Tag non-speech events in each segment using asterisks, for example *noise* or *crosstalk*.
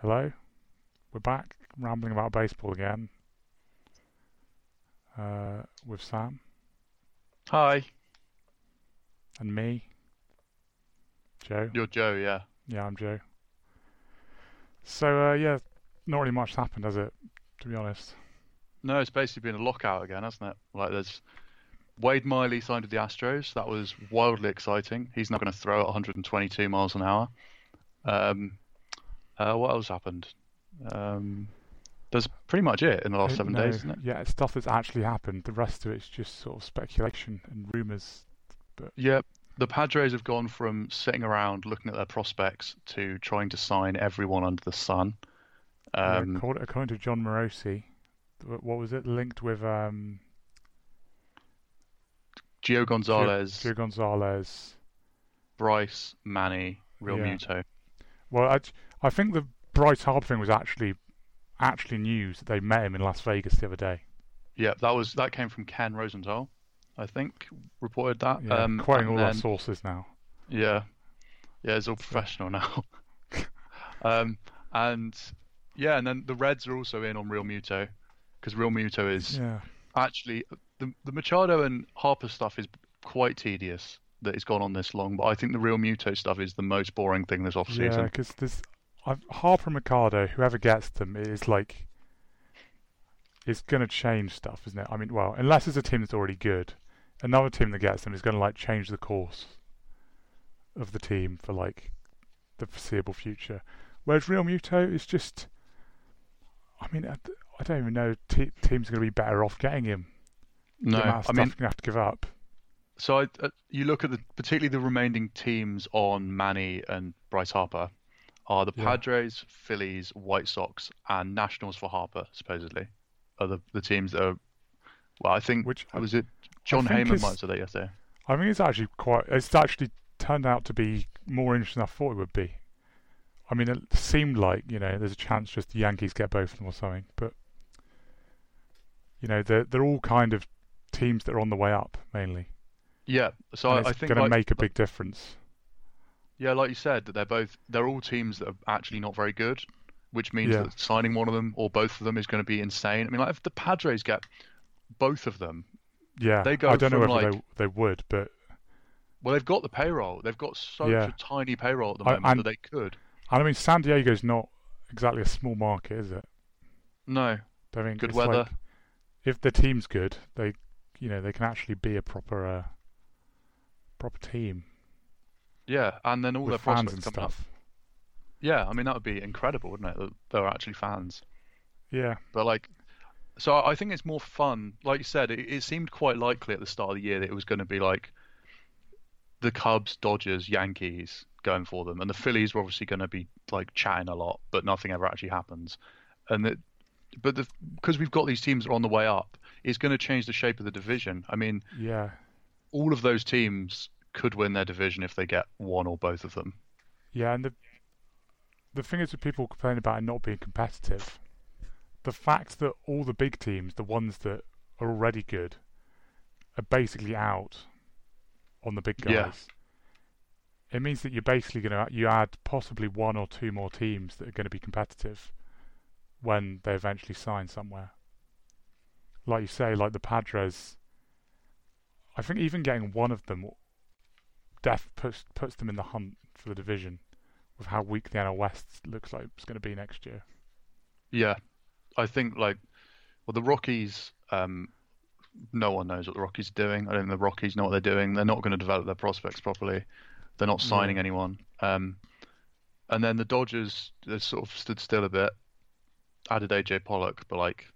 Hello, we're back rambling about baseball again uh, with Sam Hi, and me, Joe. you're Joe, yeah. Yeah, I'm Joe. So uh, yeah, not really much happened, has it? To be honest. No, it's basically been a lockout again, hasn't it? Like there's Wade Miley signed with the Astros. That was wildly exciting. He's not going to throw at 122 miles an hour. Um, uh, what else happened? Um, that's pretty much it in the last Uh, seven no, days, isn't it? Yeah, it's stuff that's actually happened. The rest of it's just sort of speculation and rumours. Yeah, the Padres have gone from sitting around looking at their prospects to trying to sign everyone under the sun. Yeah, Um, according, according to Jon Morosi, what was it linked with? Um, Gio Gonzalez, Gio Gonzalez. Bryce, Manny, Real Yeah. Muto. Well, I, I think the Bryce Harper thing was actually actually news that they met him in Las Vegas the other day. Yeah, that was that came from Ken Rosenthal, I think, reported that. Yeah, um, quoting all our sources now. Yeah, yeah, it's all professional now. *laughs* um, and yeah, and then the Reds are also in on Realmuto because Realmuto is Yeah, actually the the Machado and Harper stuff is quite tedious that it's gone on this long, but I think the Realmuto stuff is the most boring thing this off yeah, because there's I've, Harper and Machado, whoever gets them, is like it's going to change stuff, isn't it? I mean, well, unless it's a team that's already good, another team that gets them is going to like change the course of the team for like the foreseeable future. Whereas Realmuto is just, I mean, I, I don't even know te- teams are going to be better off getting him. No, the amount of I mean, to have to give up. So I, uh, you look at the particularly the remaining teams on Manny and Bryce Harper are the Yeah. Padres, Phillies, White Sox, and Nationals for Harper. Supposedly, are the, the teams that are. Well, I think Which was it Jon Heyman might have said that yesterday. I think it's actually quite. It's actually turned out to be more interesting than I thought it would be. I mean, it seemed like you know there's a chance just the Yankees get both of them or something, but you know they're they're all kind of teams that are on the way up mainly. Yeah, so and I, I it's think going to make a big difference. Yeah, like you said, that they're both they're all teams that are actually not very good, which means Yeah. that signing one of them or both of them is going to be insane. I mean, like if the Padres get both of them, Yeah, They go I don't know whether like- they they would, but well, they've got the payroll. They've got such Yeah. a tiny payroll at the I- moment and- that they could. and I mean San Diego's not exactly a small market, is it? No, I mean, Good weather. like, if the team's good, they you know they can actually be a proper uh, proper team Yeah, and then all with their fans prospects and coming up. stuff. Yeah, I mean that would be incredible, wouldn't it? That there are actually fans. Yeah, But like, so I think it's more fun. Like you said, it, it seemed quite likely at the start of the year that it was going to be like the Cubs, Dodgers, Yankees going for them, and the Phillies were obviously going to be like chatting a lot, but nothing ever actually happens. And that, but the, because we've got these teams that are on the way up, it's going to change the shape of the division. I mean, yeah. all of those teams could win their division if they get one or both of them. Yeah, and the the thing is with people complaining about it not being competitive, the fact that all the big teams, the ones that are already good, are basically out on the big guys. Yeah. It means that you're basically going to you add possibly one or two more teams that are going to be competitive when they eventually sign somewhere. Like you say, like the Padres. I think even getting one of them def puts puts them in the hunt for the division with how weak the NL West looks like it's going to be next year. Yeah, I think like, well, the Rockies. Um, no one knows what the Rockies are doing. I don't think the Rockies know what they're doing. They're not going to develop their prospects properly. They're not signing anyone. Um, and then the Dodgers they sort of stood still a bit. Added AJ Pollock, but like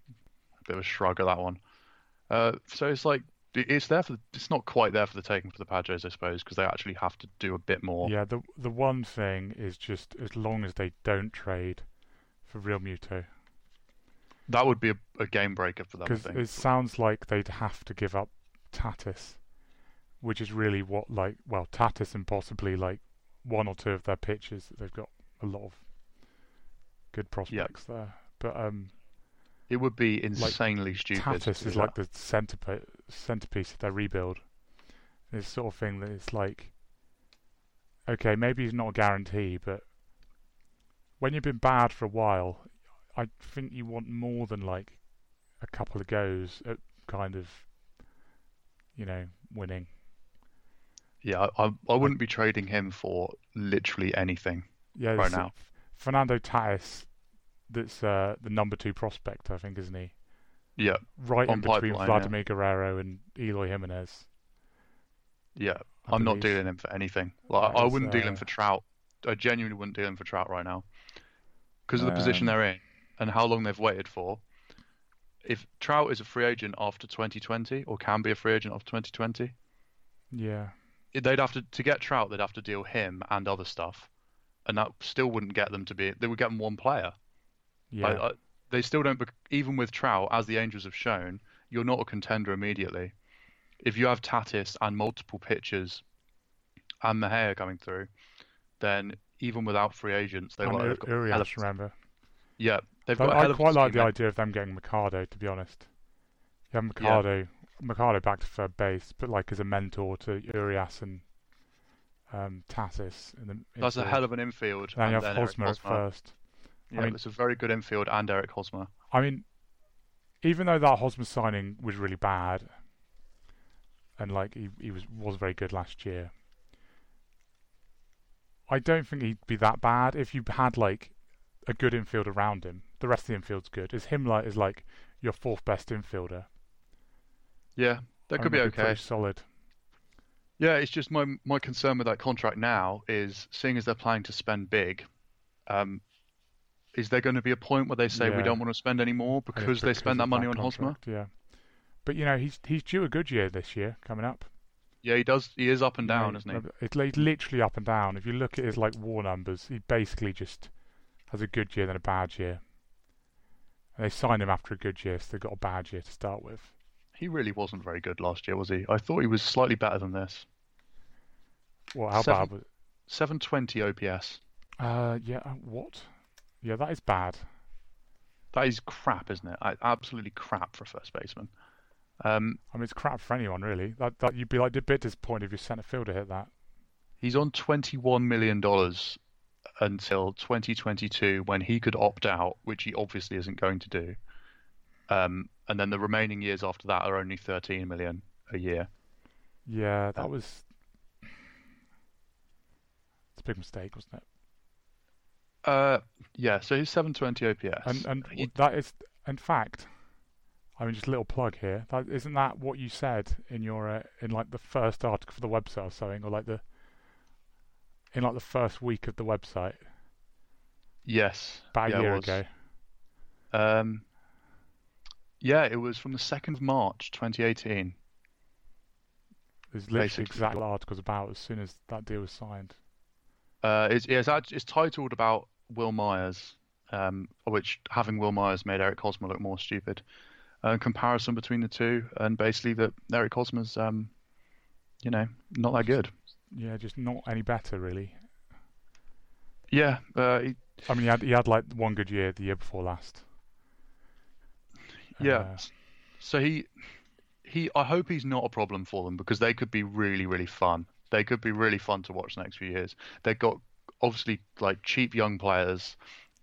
a bit of a shrug at that one. Uh, so it's like it's there for. It's not quite there for the taking for the Padres, I suppose, because they actually have to do a bit more. Yeah, the the one thing is just as long as they don't trade for Realmuto, That would be a, a game breaker for them. Because it sounds like they'd have to give up Tatis, which is really what like well Tatis and possibly like one or two of their pitchers. They've got a lot of good prospects there, but um, It would be insanely stupid. to Tatis is that. like the centerpiece centerpiece of their rebuild. This sort of thing that it's like, okay, maybe he's not a guarantee, but when you've been bad for a while, I think you want more than like a couple of goes at kind of, you know, winning. Yeah, I, I, wouldn't be trading him for literally anything. Yeah, Right now. Fernando Tatis, that's uh, the number two prospect, I think, isn't he? Yeah, Right On in between pipeline, yeah. Vladimir Guerrero and Eloy Jimenez. yeah. I I'm not dealing him for anything. Like, I wouldn't deal him uh, for Trout. I genuinely wouldn't deal him for Trout right now because of the position Um, they're in and how long they've waited for. If Trout is a free agent after 2020 or can be a free agent after 2020, Yeah, they'd have to to get Trout. They'd have to deal him and other stuff, and that still wouldn't get them to be. They would get them one player. Yeah, I, I, they still don't. Even with Trout, as the Angels have shown, you're not a contender immediately. If you have Tatis and multiple pitchers and Mejia coming through, then even without free agents, they've and got, U- they've got Urias, of- remember? yeah, they've I, got I quite like the team, idea of them getting Machado, to be honest. You have Machado, Machado back to third base, but like as a mentor to Urias and um, Tatis. In the That's a hell of an infield. Then you have and Hosmer at first. Yeah, I mean- it's a very good infield and Eric Hosmer. I mean, even though that Hosmer signing was really bad, and like he, he was was very good last year, I don't think he'd be that bad if you had like a good infield around him. The rest of the infield's good. Is him like is like your fourth best infielder? Yeah, that could be okay. Solid. Yeah, it's just my my concern with that contract now is seeing as they're planning to spend big, um, is there going to be a point where they say we don't want to spend any more because they spend that money on Hosmer? contract, Yeah, but you know he's he's due a good year this year coming up. Yeah, he does. He is up and down, isn't he? It's literally up and down. If you look at his like war numbers, he basically just has a good year then a bad year. And they signed him after a good year, so they got a bad year to start with. He really wasn't very good last year, was he? I thought he was slightly better than this. Well, how Seven- bad was? it? 720 OPS. Uh, yeah. uh, What? Yeah, that is bad. That is crap, isn't it? Absolutely crap for a first baseman. Um, I mean, it's crap for anyone really. That that you'd be like a bit disappointed if your centre fielder hit that. he's on 21 million dollars until 2022 when he could opt out, which he obviously isn't going to do. Um, and then the remaining years after that are only 13 million a year. Yeah, that Uh, was. It's a big mistake, wasn't it? Uh, yeah, so he's 720 OPS. And and He- that is, in fact, I mean, just a little plug here. That isn't that what you said in your uh, in like the first article for the website or something, or like the in like the first week of the website yes, about yeah, a year ago. Um, yeah, it was from the 2nd of March 2018. There's literally basically. exact articles about as soon as that deal was signed. Uh, it's, it's, it's titled about Wil Myers, um, which having Wil Myers made Eric Hosmer look more stupid. Uh, comparison between the two, and basically that Eric Hosmer's, um, you know, not that good. Yeah, just not any better really. Yeah, uh, he, I mean, he had he had like one good year the year before last. yeah. Uh, So he, he, I hope he's not a problem for them because they could be really, really fun. They could be really fun to watch the next few years. They've got obviously like cheap young players,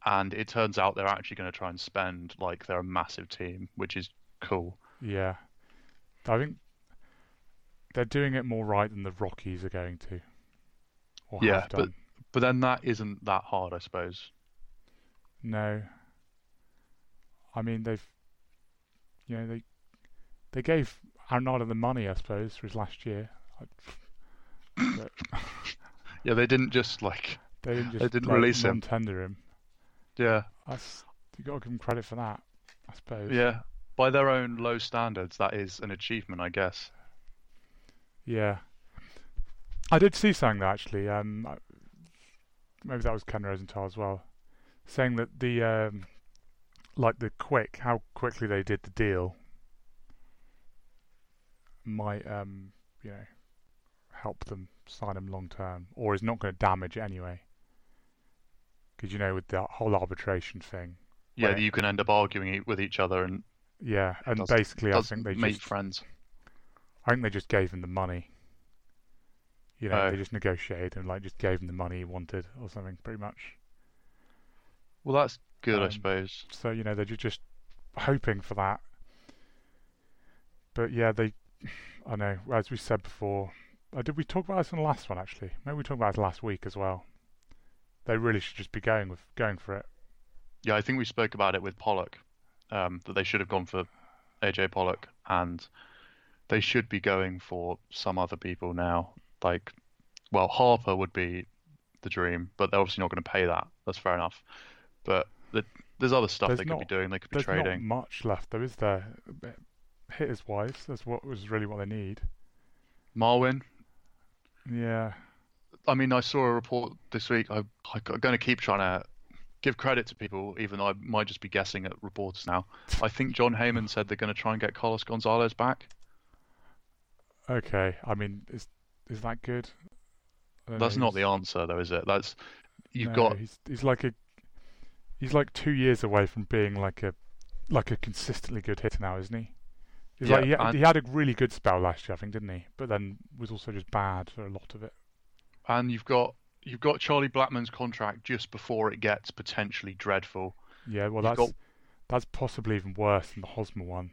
and it turns out they're actually going to try and spend like they're a massive team, which is cool. yeah, I think they're doing it more right than the Rockies are going to. Or Yeah, have but- done. But then that isn't that hard, I suppose. No. I mean, they've, you know, they they gave Arenado the money, I suppose, for his last year. *coughs* But Yeah, they didn't just like, they didn't just They didn't like, release him. non-tender him. yeah, That's you got to give them credit for that, I suppose. yeah. By their own low standards, that is an achievement, I guess. Yeah. I did see something though, actually. Um, maybe that was Ken Rosenthal as well, saying that the um, like the quick, how quickly they did the deal, might um, you know, help them sign him long term, or is not going to damage it anyway. Because you know, with that whole arbitration thing, Yeah, you can end up arguing with each other and yeah, and Does- basically, I think they make just, friends. I think they just gave him the money. You know, Oh. they just negotiated and like just gave him the money he wanted or something, pretty much. Well, that's good, I Um, suppose. So you know they're just hoping for that. But yeah, they. *sighs* I know, as we said before. Uh, did we talk about this in the last one? Actually, maybe we talked about it last week as well. They really should just be going with going for it. Yeah, I think we spoke about it with Pollock, um, that they should have gone for AJ Pollock, and they should be going for some other people now. Like, well, Harper would be the dream, but they're obviously not going to pay that. That's fair enough. But the, there's other stuff There's they could be doing. They could be trading. There's not much left, though, is there? Hitters wise, that's what was really what they need. Marwin. Yeah, I mean, I saw a report this week. I, I'm going to keep trying to give credit to people, even though I might just be guessing at reporters now. I think Jon Heyman said they're going to try and get Carlos Gonzalez back. okay. I mean, is is that good? That's know, not the answer, though, is it? That's you've no, got He's he's like a he's like two years away from being like a like a consistently good hitter now, isn't he? He's Yeah, like he, and- he had a really good spell last year, I think, didn't he? But then was also just bad for a lot of it. And you've got you've got Charlie Blackmon's contract just before it gets potentially dreadful. Yeah, well, You've that's got- that's possibly even worse than the Hosmer one.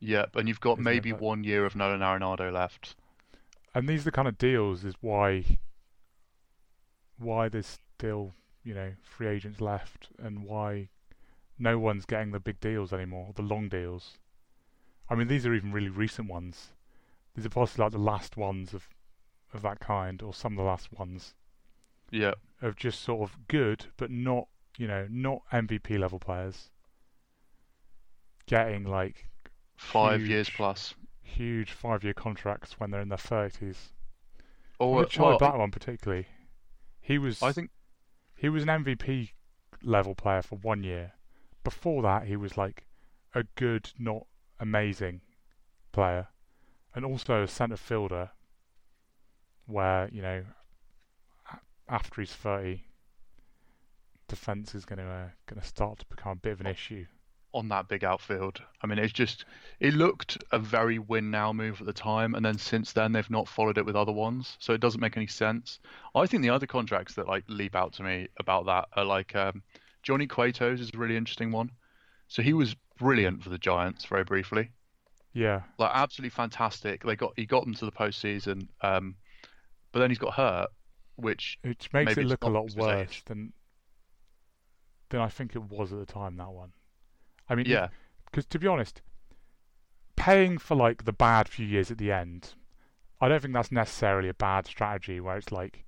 Yep, and you've got Isn't maybe one year of Nolan Arenado left. And these are the kind of deals is why why there's still you know free agents left and why no one's getting the big deals anymore, the long deals. I mean, these are even really recent ones. These are possibly like the last ones of of that kind, or some of the last ones Yeah, of just sort of good, but not you know not MVP level players getting like five years plus. huge five year contracts when they're in their thirties. Oh, or well, uh, one particularly, he was I think he was an MVP level player for one year. Before that, he was like a good, not amazing player, and also a centre fielder. Where you know, after he's thirty, defence is going to uh, going to start to become a bit of an issue. on that big outfield. I mean, it's just it looked a very win now move at the time, and then since then they've not followed it with other ones, so it doesn't make any sense. I think the other contracts that like leap out to me about that are like um, Johnny Cueto's is a really interesting one. So he was brilliant for the Giants very briefly, Yeah, like absolutely fantastic. They got he got them to the postseason, um, but then he's got hurt, which which makes it look a lot because of his worse than than I think it was at the time. That one. I mean, yeah, because to be honest, paying for like the bad few years at the end, I don't think that's necessarily a bad strategy. Where it's like,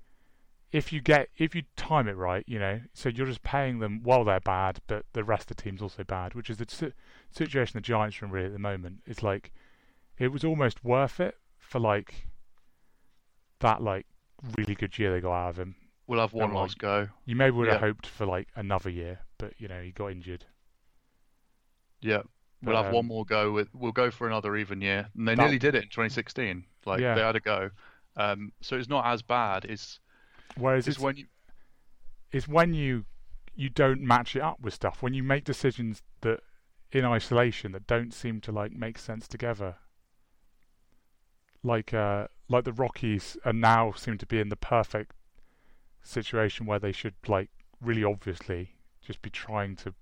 if you get if you time it right, you know, so you're just paying them while they're bad, but the rest of the team's also bad, which is the si- situation the Giants are in really at the moment. It's like it was almost worth it for like that like really good year they got out of him. we'll have one And, like, last go. You maybe would have Yeah. hoped for like another year, but you know he got injured. Yeah, we'll But, have one um, more go with. We'll go for another even year, and they That- nearly did it in 2016. Like Yeah. they had a go. Um, so it's not as bad. It's Whereas it's it's when you is when you you don't match it up with stuff when you make decisions that in isolation that don't seem to like make sense together like uh like the rockies are now seem to be in the perfect situation where they should like really obviously just be trying to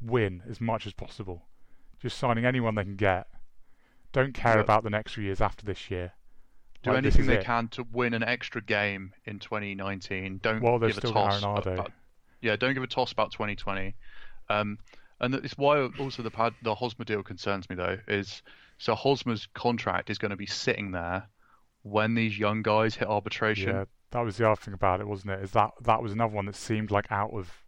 win as much as possible just signing anyone they can get don't care Yeah. about the next few years after this year do Like, anything they it. can to win an extra game in 2019. Don't they've give a toss. About, yeah, don't give a toss about 2020. Um, and it's why also the pad, the Hosmer deal concerns me though. Is so Hosmer's contract is going to be sitting there when these young guys hit arbitration. Yeah, that was the other thing about it, wasn't it? Is that that was another one that seemed like out of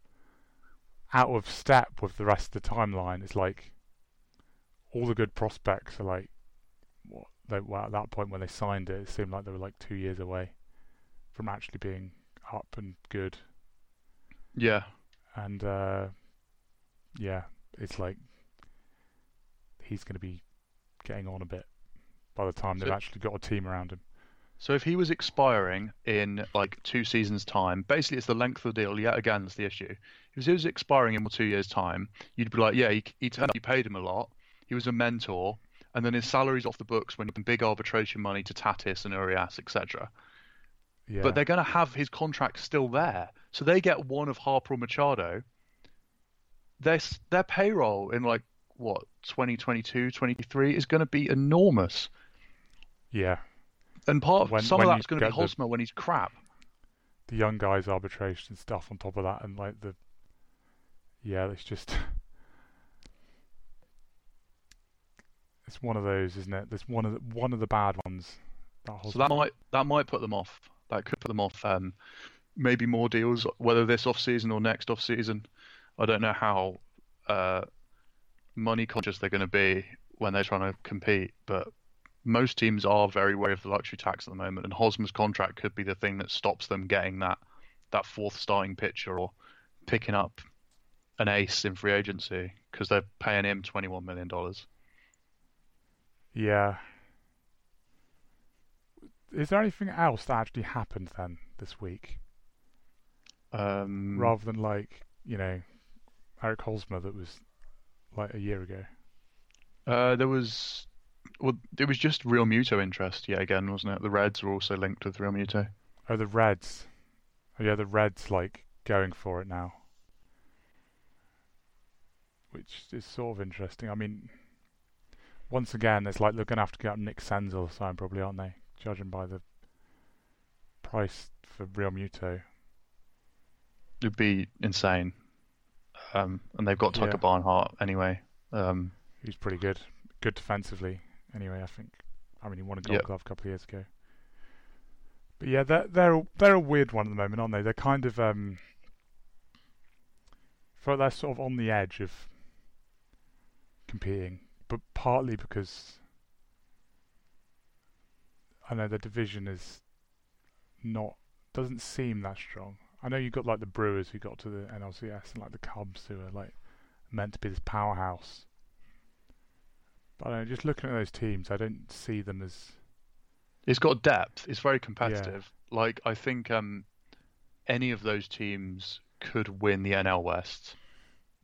out of step with the rest of the timeline. It's like all the good prospects are like what they well, at that point when they signed it, it seemed like they were like two years away from actually being up and good. yeah. And uh, yeah, it's like he's going to be getting on a bit by the time they've actually got a team around him. So if he was expiring in like two seasons' time, basically it's the length of the deal. Yet again, that's the issue. If he was expiring in two years' time, you'd be like, yeah, he, he turned up, you paid him a lot. He was a mentor, and then his salary's off the books when you big arbitration money to Tatis and Urias, etc. Yeah, But they're going to have his contract still there, so they get one of Harper or Machado, their their payroll in like what 2022, 2023 is going to be enormous. Yeah, And part of When- some when of that's going to be the- Hosmer when he's crap. the young guys arbitration stuff on top of that, and like the yeah, it's just *laughs* it's one of those, isn't it? There's one of the, one of the bad ones. That So that might that might put them off. That could put them off. Um, maybe more deals, whether this off season or next off season. I don't know how uh, money conscious they're going to be when they're trying to compete, but most teams are very wary of the luxury tax at the moment, and Hosmer's contract could be the thing that stops them getting that that fourth starting pitcher or picking up an ace in free agency because they're paying him twenty one million dollars. Yeah. Is there anything else that actually happened then this week, Um, rather than like you know Eric Hosmer that was like a year ago? Uh, there was, well, it was just Realmuto interest yet again, wasn't it? The Reds were also linked with Realmuto. Oh, the Reds. Oh, yeah, the Reds like going for it now, which is sort of interesting. I mean, once again, it's like they're going to have to get up Nick Senzel or something, probably, aren't they? Judging by the price for Realmuto. It'd be insane. Um, and they've got Tucker Yeah. Barnhart anyway. Um, He's pretty good, good defensively. Anyway, I think. I mean, he won a Gold Yep. Glove a couple of years ago. But yeah, they're they're a- they're a weird one at the moment, aren't they? They're kind of um, like they're sort of on the edge of competing, but partly because I know the division is not doesn't seem that strong. I know you got like the Brewers who got to the NLCS and like the Cubs who are like meant to be this powerhouse. But I don't know, just looking at those teams, I don't see them as it's got depth. It's very competitive. Yeah. Like I think um, any of those teams could win the NL West,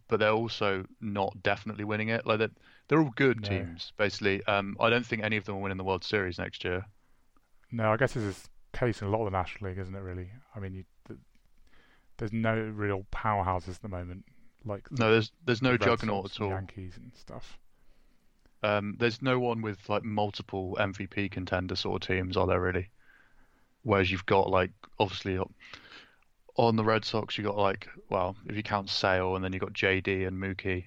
but they're also not definitely winning it. Like they're, they're all good No. teams, basically. Um, I don't think any of them will win in the World Series next year. no. I guess this is the case in a lot of the National League, isn't it? Really, I mean, you, th- there's no real powerhouses at the moment, like No, there's there's no the Red juggernaut Sox at all. Yankees and stuff. Um, there's no one with like multiple MVP contender sort of teams, are there really? Whereas you've got like obviously on the Red Sox, you've got like well, if you count Sale, and then you've got JD and Mookie,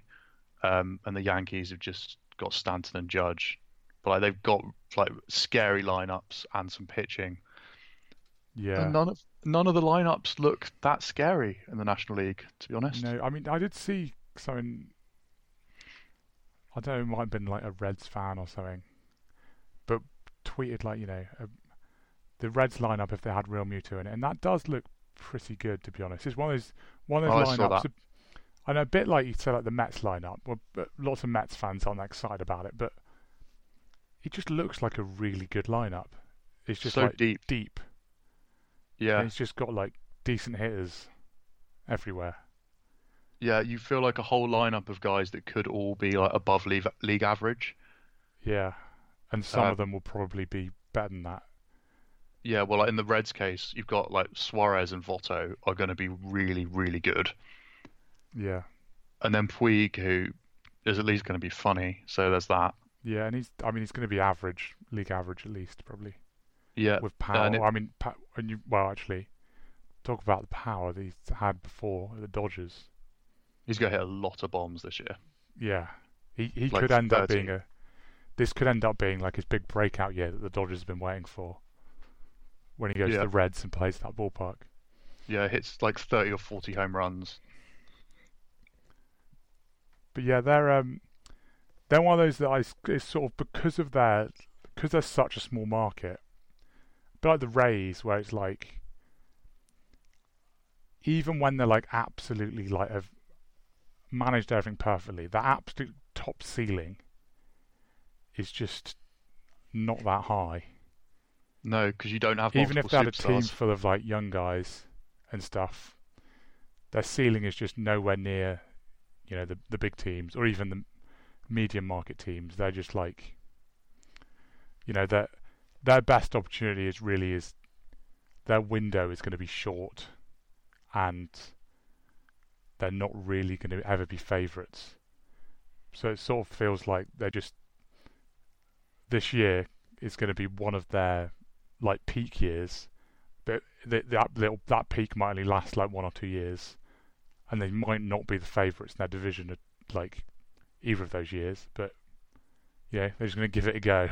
um, and the Yankees have just got Stanton and Judge, but like they've got like scary lineups and some pitching. Yeah. And none of none of the lineups look that scary in the National League, to be honest. No, I mean, I did see something. I don't know, it might have been like a Reds fan or something, but tweeted like, you know, a, the Reds lineup if they had Realmuto in it, and that does look pretty good to be honest. It's one of those one of Oh, those saw lineups. I know a bit like you said, like the Mets lineup. Well, but lots of Mets fans aren't that excited about it, but it just looks like a really good lineup. It's just so like deep, deep. yeah. And it's just got like decent hitters everywhere. Yeah, you feel like a whole lineup of guys that could all be like above league, league average. Yeah, and some Uh, of them will probably be better than that. Yeah, well, like in the Reds' case, you've got like Suarez and Votto are going to be really, really good, Yeah, and then Puig, who is at least going to be funny. So there's that. yeah, and he's. I mean, he's going to be average, league average at least, probably Yeah, with power. it- I mean, pa- when you well, actually, talk about the power that he's had before at the Dodgers. He's going to hit a lot of bombs this year. Yeah, he he Like could end up being a. This could end up being like his big breakout year that the Dodgers have been waiting for. When he goes Yeah. to the Reds and plays that ballpark. Yeah, hits like 30 or 40 home runs. But yeah, they're um, they're one of those that I it's sort of because of their because they're such a small market. But like the Rays, where it's like even when they're like absolutely like have managed everything perfectly, the absolute top ceiling is just not that high. No, because you don't have Even if they had a team full of like young guys and stuff, their ceiling is just nowhere near, you know, the the big teams or even the medium market teams. They're just like, you know, their their best opportunity is really is their window is going to be short, and they're not really going to ever be favourites. So it sort of feels like they're just this year is going to be one of their like peak years, but that little that peak might only last like one or two years, and they might not be the favourites in their division at like either of those years. But yeah, they're just going to give it a go.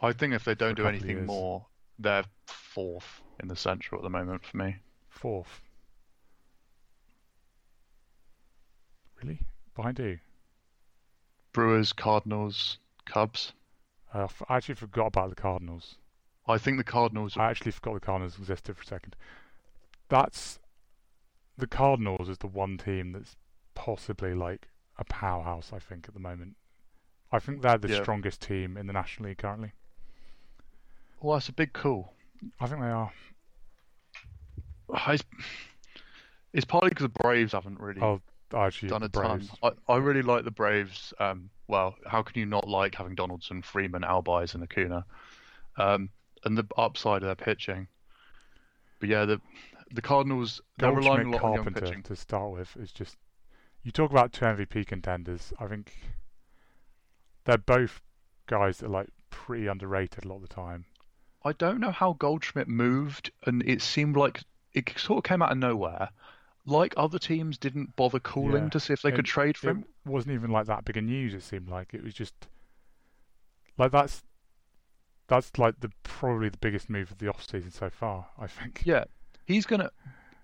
I think if they don't do anything more, they're fourth in the central at the moment for me. Fourth. Really? Behind who? Brewers, Cardinals, Cubs. Uh, I actually forgot about the Cardinals. I think the Cardinals. Are... I actually forgot the Cardinals existed for a second. That's the Cardinals is the one team that's possibly like a powerhouse. I think at the moment. I think they're the yeah. strongest team in the National League currently. Well, that's a big call. I think they are. It's, it's partly because the Braves haven't really oh, actually, done a Braves. ton. I, I really like the Braves. Um, well, how can you not like having Donaldson, Freeman, Albies, and Acuna? Um, and the upside of their pitching. But yeah, the the Cardinals they're relying a lot Carpenter on young pitching to start with. Is just you talk about two MVP contenders. I think they're both guys that are like pretty underrated a lot of the time. I don't know how Goldschmidt moved, and it seemed like it sort of came out of nowhere. Like other teams didn't bother calling yeah. to see if they it, could trade for him. It wasn't even like that big a news. It seemed like it was just like that's that's like the probably the biggest move of the off season so far. I think. Yeah, he's gonna.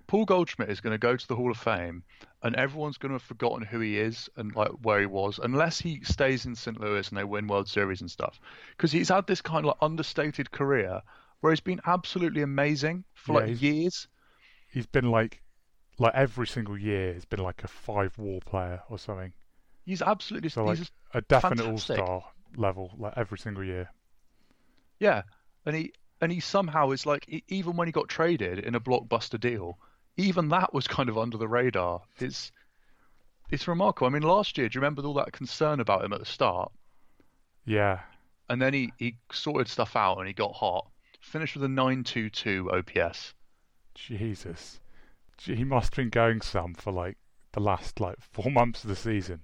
Paul Goldschmidt is going to go to the Hall of Fame, and everyone's going to have forgotten who he is and like where he was, unless he stays in St. Louis and they win World Series and stuff. Because he's had this kind of like understated career where he's been absolutely amazing for yeah, like years. He's been like, like every single year, he's been like a five-WAR player or something. He's absolutely so like a definite all-star level, like every single year. Yeah, and he and he somehow is like even when he got traded in a blockbuster deal, even that was kind of under the radar. It's it's remarkable. I mean, last year, do you remember all that concern about him at the start? Yeah. And then he, he sorted stuff out and he got hot. Finished with a 922 OPS. Jesus. He must have been going some for like the last like four *laughs* months of the season.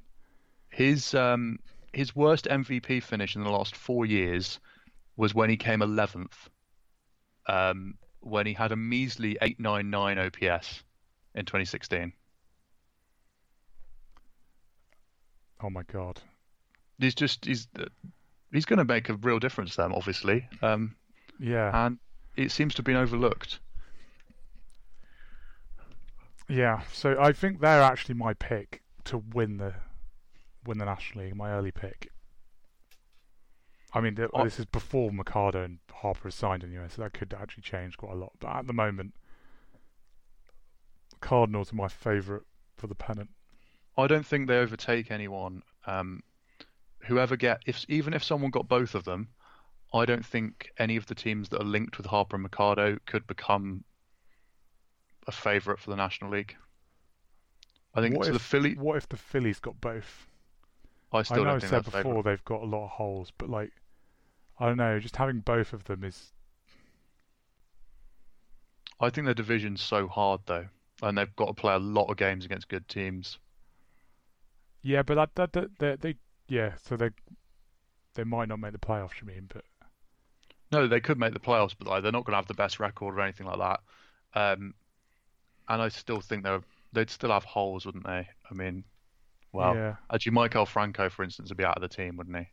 His um his worst MVP finish in the last four years was when he came 11th. Um, when he had a measly 899 OPS in 2016. Oh my god. He's just he's he's going to make a real difference then obviously. Um, yeah. And it seems to have been overlooked. Yeah, so I think they're actually my pick to win the win the National League, my early pick. I mean, oh. this is before Machado and Harper signed anyway, so that could actually change quite a lot. But at the moment, Cardinals are my favourite for the pennant. I don't think they overtake anyone. Um, whoever get if even if someone got both of them, I don't think any of the teams that are linked with Harper and Machado could become a favourite for the National League. I think what if, the Philly. What if the Phillies got both? I still I know I said before favourite. they've got a lot of holes, but like I don't know, just having both of them is. I think their division's so hard though, and they've got to play a lot of games against good teams. Yeah, but that that, that they, they yeah, so they they might not make the playoffs. You mean, but no, they could make the playoffs, but like, they're not going to have the best record or anything like that. Um, and I still think they they'd still have holes, wouldn't they? I mean, well, yeah. actually, Maikel Franco, for instance, would be out of the team, wouldn't he?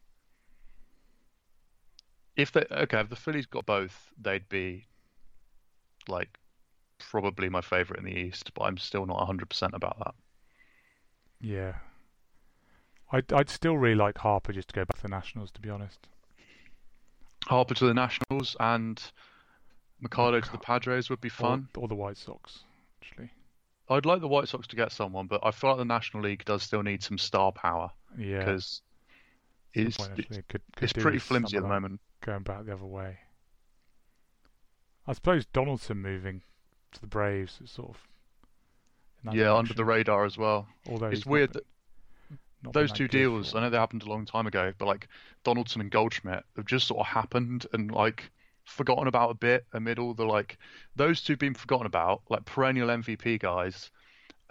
if they okay, if the Phillies got both, they'd be like probably my favorite in the East, but I'm still not 100% about that. Yeah. I'd, I'd still really like Harper just to go back to the Nationals, to be honest. Harper to the Nationals and Machado to the Padres would be fun. Or, or, the White Sox, actually. I'd like the White Sox to get someone, but I feel like the National League does still need some star power. Yeah. Because it's, it's, could, could it's pretty flimsy at the moment going back the other way. I suppose Donaldson moving to the Braves is sort of yeah direction. under the radar as well. Although it's weird that those two deals. I know they happened a long time ago, but like Donaldson and Goldschmidt have just sort of happened and like forgotten about a bit amid all the like those two being forgotten about, like perennial MVP guys,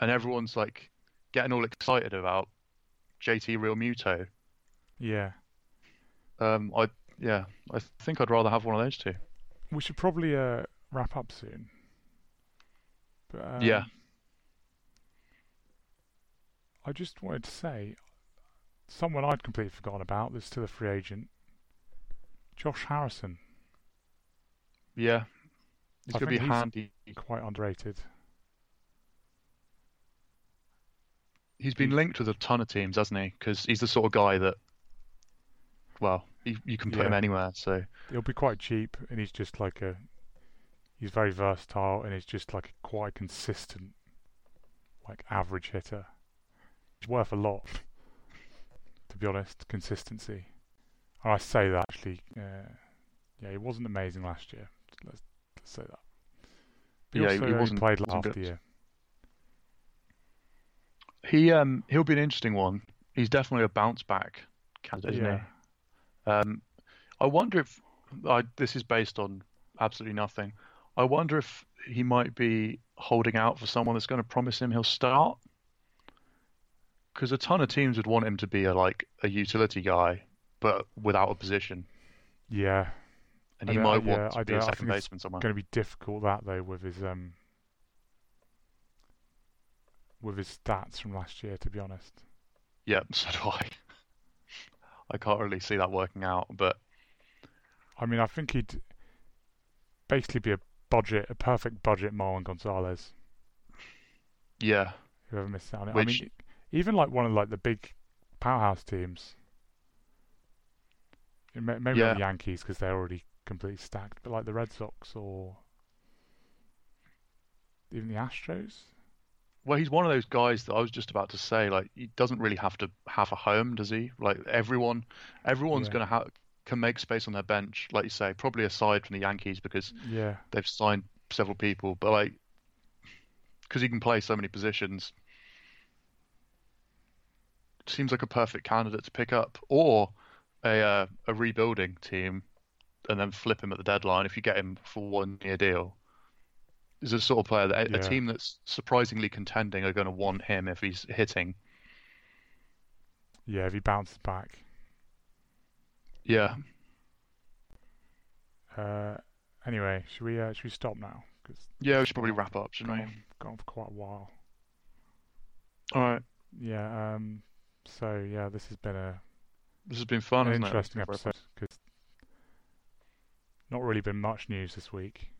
and everyone's like getting all excited about JT Realmuto. Yeah. Um, I yeah, I think I'd rather have one of those two. We should probably uh, wrap up soon. But, um, Yeah. I just wanted to say someone I'd completely forgotten about that's still a free agent. Josh Harrison, Yeah, he's gonna be he's- handy. quite underrated. He's been linked with a ton of teams, hasn't he? Because he's the sort of guy that, well, you, you can put him anywhere. So He'll be quite cheap, and he's just like a. He's very versatile, and he's just like a quite consistent, like average hitter. He's worth a lot, to be honest. Consistency. And I say that actually. Uh, yeah, he wasn't amazing last year. Say that. But Yeah, he he wasn't- played wasn't the good. year. he um he'll be an interesting one. He's definitely a bounce back candidate, isn't Yeah. he? Um, I wonder if I, this is based on absolutely nothing. I wonder if he might be holding out for someone that's going to promise him he'll start. Because a ton of teams would want him to be a like a utility guy, but without a position, Yeah, and he might yeah, want to I be a second it's baseman somewhere. going to be difficult that though with his um with his stats from last year. To be honest. Yeah, *laughs* so do I. I can't really see that working out, but I mean, I think he'd basically be a budget, a perfect budget Marwin Gonzalez. yeah, Whoever missed out on it. Which- I mean, even like one of like the big powerhouse teams. Maybe Yeah. not the Yankees because they're already completely stacked, but like the Red Sox or even the Astros. Well, he's one of those guys that I was just about to say. Like, he doesn't really have to have a home, does he? Like everyone, everyone's Yeah. going to have can make space on their bench, like you say. Probably aside from the Yankees because Yeah, they've signed several people, but like because he can play so many positions, seems like a perfect candidate to pick up, or a uh, a rebuilding team, and then flip him at the deadline if you get him for one year deal. Is a sort of player that a, Yeah. a team that's surprisingly contending are going to want him if he's hitting. yeah. If he bounces back, Yeah, Uh, anyway, should we uh, should we stop now? Because yeah. We should probably wrap up, shouldn't we? gone, gone for quite a while. All right. Yeah. Um. So yeah, this has been a This has been fun, an hasn't interesting it? episode not really been much news this week,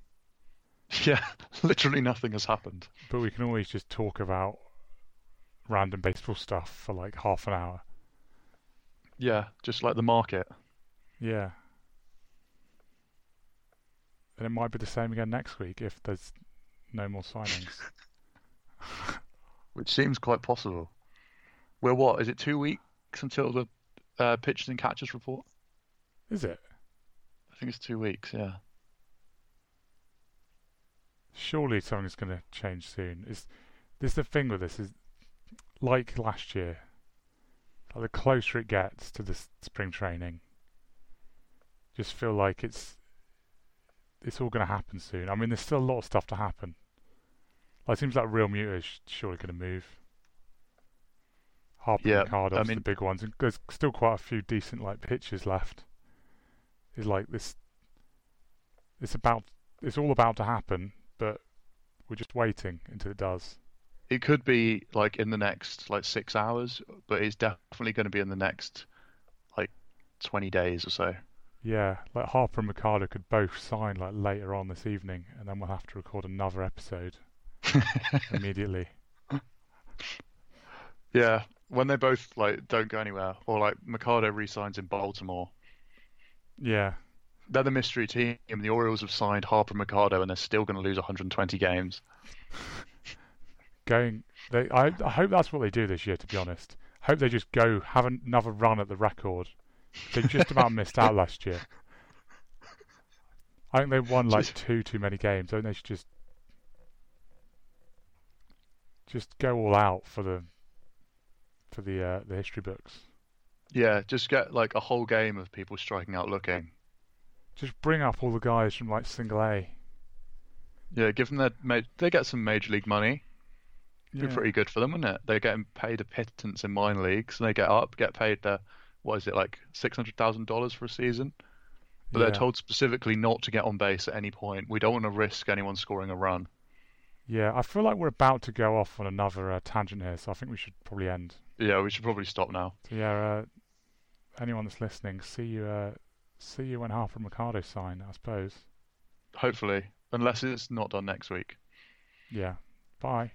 *laughs* Yeah, literally nothing has happened. but we can always just talk about random baseball stuff for like half an hour. Yeah, just like the market. Yeah. And it might be the same again next week if there's no more signings. *laughs* *laughs* which seems quite possible. We're what? Is it two weeks until the uh, pitchers and catchers report? Is it? I think it's two weeks. Yeah. Surely something's going to change soon. Is this the thing with this? Is like last year, like the closer it gets to the spring training, just feel like it's it's all going to happen soon. I mean, there's still a lot of stuff to happen. Like, it seems like Realmuto is surely going to move. Harper Yeah, and Cardos I mean- the big ones, and there's still quite a few decent like pitches left. It's like this. It's about. It's all about to happen, but we're just waiting until it does. It could be like in the next like six hours, but it's definitely going to be in the next like 20 days or so. Yeah, like Harper and Machado could both sign like later on this evening, and then we'll have to record another episode *laughs* immediately. Yeah, when they both like don't go anywhere, or like Machado resigns in Baltimore, Yeah, they're the mystery team. The Orioles have signed Harper and Machado, and they're still going to lose 120 games. *laughs* going. They. I, I hope that's what they do this year. To be honest, I hope they just go have another run at the record. They just about missed out last year. I think they won like Just- two too many games. I think they should just just go all out for the for the uh, the history books. Yeah, just get like a whole game of people striking out looking. Just bring up all the guys from like single A. Yeah, give them their ma- they get some major league money. Be Yeah. pretty good for them, wouldn't it? They're getting paid a pittance in minor leagues, and they get up, get paid the what is it like six hundred thousand dollars for a season? But they're told specifically not to get on base at any point. We don't want to risk anyone scoring a run. Yeah, I feel like we're about to go off on another uh, tangent here, so I think we should probably end. Yeah, we should probably stop now. So yeah, uh, anyone that's listening, see you, uh, see you when Harper and Machado sign, I suppose. Hopefully, unless it's not done next week. Yeah. Bye.